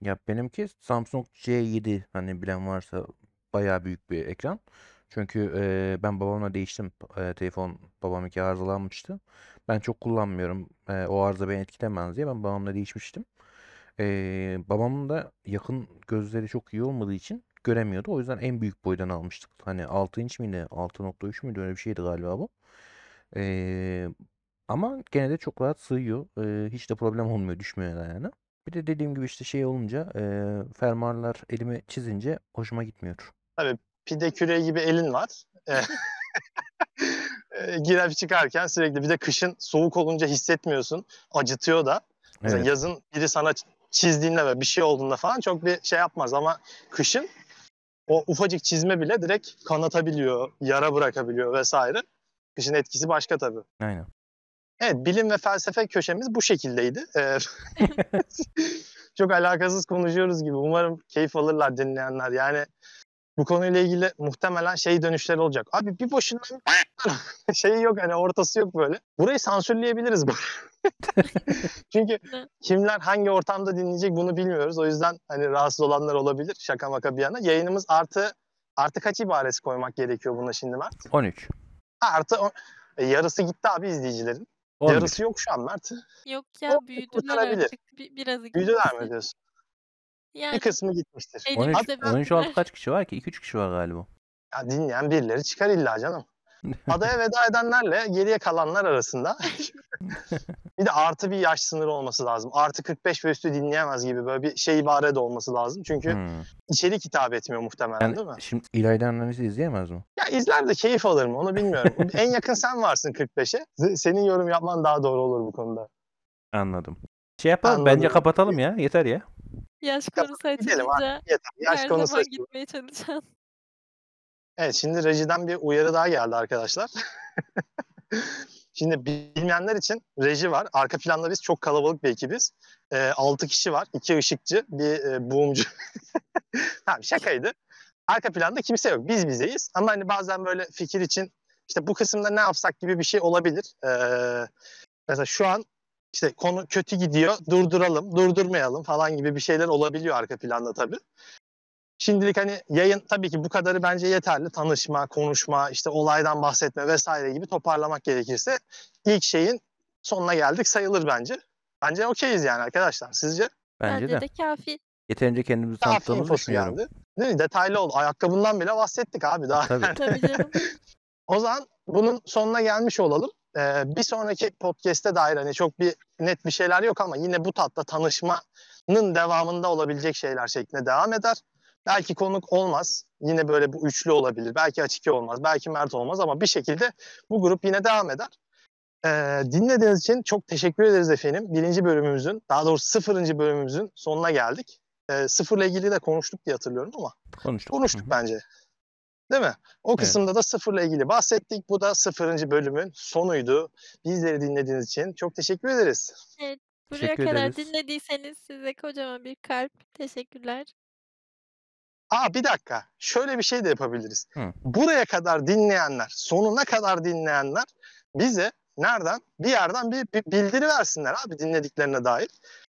Ya benimki Samsung C7 hani bilen varsa bayağı büyük bir ekran. Çünkü eee, ben babamla değiştim. Eee, telefon babam iki arızalanmıştı. Ben çok kullanmıyorum. Eee, o arıza beni etkilemez diye ben babamla değişmiştim. Eee, babamın da yakın gözleri çok iyi olmadığı için göremiyordu. O yüzden en büyük boydan almıştık. Hani 6 inç miydi? 6.3 müydü? Öyle bir şeydi galiba bu. Eee, ama gene de çok rahat sığıyor. Eee, hiç de problem olmuyor. Düşmüyor yani. Bir de dediğim gibi işte şey olunca eee fermuarlar elime çizince hoşuma gitmiyor. Pide küreği gibi elin var. E, [laughs] e, Girip çıkarken sürekli bir de kışın soğuk olunca hissetmiyorsun. Acıtıyor da. Mesela Evet. yazın biri sana çizdiğinde ve bir şey olduğunda falan çok bir şey yapmaz ama kışın o ufacık çizme bile direkt kanatabiliyor, yara bırakabiliyor vesaire. Kışın etkisi başka tabii. Aynen. Evet, bilim ve felsefe köşemiz bu şekildeydi. Ee, [laughs] [laughs] çok alakasız konuşuyoruz gibi. Umarım keyif alırlar dinleyenler. Yani bu konuyla ilgili muhtemelen şey dönüşleri olacak. Abi bir boşundan [laughs] şeyi yok hani ortası yok böyle. Burayı sansürleyebiliriz bu. [laughs] Çünkü kimler hangi ortamda dinleyecek bunu bilmiyoruz. O yüzden hani rahatsız olanlar olabilir şaka maka bir yana. Yayınımız artı artı kaç ibaresi koymak gerekiyor buna şimdi Mert? 13. Artı o- e, yarısı gitti abi izleyicilerin. 11. Yarısı yok şu an Mert. Yok ya büyüdüler artık. Bir, birazı Büyüdüler mi diyorsun? Yani Bir kısmı gitmiştir. 13, elimizde 13 büyüdüler. altı kaç kişi var ki? 2-3 kişi var galiba. Ya dinleyen birileri çıkar illa canım. [laughs] Adaya veda edenlerle geriye kalanlar arasında [laughs] bir de artı bir yaş sınırı olması lazım. Artı 45 ve üstü dinleyemez gibi böyle bir şey ibare de olması lazım. Çünkü Hmm. içerik hitap etmiyor muhtemelen Yani değil mi? şimdi İlayda annemizi izleyemez mi? Ya izler de keyif alır mı onu bilmiyorum. [laughs] en yakın sen varsın 45'e. Z- Senin yorum yapman daha doğru olur bu konuda. Anladım. Şey yapalım bence Anladım. kapatalım ya. Yeter ya. Yaş konusu gidelim abi. açılınca Yeter. Yaş her konusu zaman gitmeye çalışan. [laughs] Evet şimdi rejiden bir uyarı daha geldi arkadaşlar. [laughs] şimdi bilmeyenler için reji var. Arka planda biz çok kalabalık bir ekibiz. Ee, 6 kişi var. 2 ışıkçı, bir e, buğumcu. [laughs] tamam şakaydı. Arka planda kimse yok. Biz bizeyiz. Ama hani bazen böyle fikir için işte bu kısımda ne yapsak gibi bir şey olabilir. Ee, mesela şu an işte konu kötü gidiyor, durduralım, durdurmayalım falan gibi bir şeyler olabiliyor arka planda tabii. Şimdilik hani yayın tabii ki bu kadarı bence yeterli. Tanışma, konuşma, işte olaydan bahsetme vesaire gibi toparlamak gerekirse ilk şeyin sonuna geldik sayılır bence. Bence okeyiz yani arkadaşlar. Sizce? Bence de. de kafi. Yeterince kendimizi tanıttığımızı düşünüyorum. geldi. Değil mi? Detaylı oldu. Ayakkabından bile bahsettik abi daha. Tabii. Tabii canım. [laughs] O zaman bunun sonuna gelmiş olalım. Ee, bir sonraki podcast'te dair hani çok bir net bir şeyler yok ama yine bu tatta tanışmanın devamında olabilecek şeyler şeklinde devam eder. Belki konuk olmaz. Yine böyle bu üçlü olabilir. Belki açık olmaz. Belki Mert olmaz ama bir şekilde bu grup yine devam eder. Ee, dinlediğiniz için çok teşekkür ederiz efendim. Birinci bölümümüzün, daha doğrusu sıfırıncı bölümümüzün sonuna geldik. Ee, sıfırla ilgili de konuştuk diye hatırlıyorum ama Konuştuk. konuştuk bence. Değil mi? O Evet. kısımda da sıfırla ilgili bahsettik. Bu da sıfırıncı bölümün sonuydu. Bizleri dinlediğiniz için çok teşekkür ederiz. Buraya Teşekkür kadar ederiz. dinlediyseniz size kocaman bir kalp. Teşekkürler. Aa bir dakika. Şöyle bir şey de yapabiliriz. Hı. Buraya kadar dinleyenler, sonuna kadar dinleyenler bize nereden? Bir yerden bir, bir bildiri versinler abi dinlediklerine dair.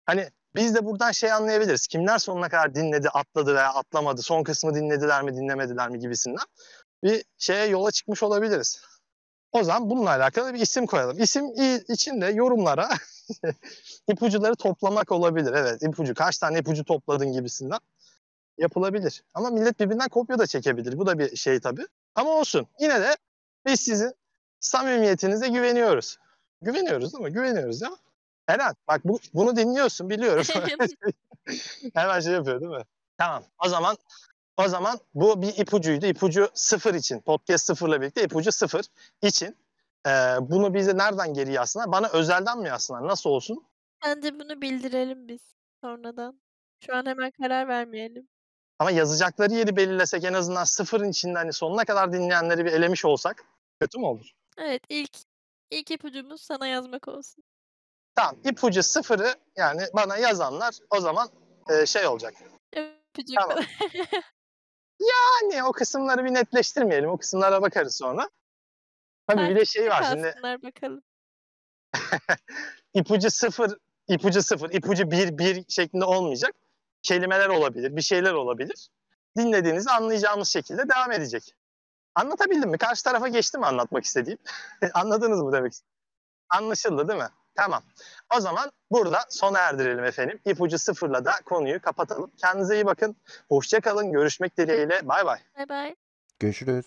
Hani biz de buradan şey anlayabiliriz. Kimler sonuna kadar dinledi, atladı veya atlamadı, son kısmı dinlediler mi, dinlemediler mi gibisinden bir şeye yola çıkmış olabiliriz. O zaman bununla alakalı bir isim koyalım. İsim için de yorumlara [laughs] ipucuları toplamak olabilir. Evet ipucu kaç tane ipucu topladın gibisinden yapılabilir. Ama millet birbirinden kopya da çekebilir. Bu da bir şey tabii. Ama olsun. Yine de biz sizin samimiyetinize güveniyoruz. Güveniyoruz değil mi? Güveniyoruz ya. Eren bak bu, bunu dinliyorsun biliyorum. [laughs] Hemen şey yapıyor değil mi? Tamam. O zaman o zaman bu bir ipucuydu. İpucu sıfır için. Podcast sıfırla birlikte ipucu sıfır için. Ee, bunu bize nereden geri yazsınlar? Bana özelden mi yazsınlar? Nasıl olsun? Bence bunu bildirelim biz sonradan. Şu an hemen karar vermeyelim. Ama yazacakları yeri belirlesek en azından sıfırın içinde hani sonuna kadar dinleyenleri bir elemiş olsak kötü mü olur? Evet ilk ilk ipucumuz sana yazmak olsun. Tamam ipucu sıfırı yani bana yazanlar o zaman e, şey olacak. İpucu Tamam. Hani [laughs] o kısımları bir netleştirmeyelim. O kısımlara bakarız sonra. Tabii bir de şey var şimdi Kalsınlar bakalım. [laughs] ipucu sıfır, ipucu sıfır, ipucu bir, bir şeklinde olmayacak. Kelimeler olabilir, bir şeyler olabilir. Dinlediğinizi anlayacağımız şekilde devam edecek. Anlatabildim mi? Karşı tarafa geçti mi anlatmak istediğim? [laughs] Anladınız mı demek istedim? Anlaşıldı değil mi? Tamam. O zaman burada sona erdirelim efendim. İpucu sıfırla da konuyu kapatalım. Kendinize iyi bakın. Hoşça kalın. Görüşmek dileğiyle. Bay bay. Bay bay. Görüşürüz.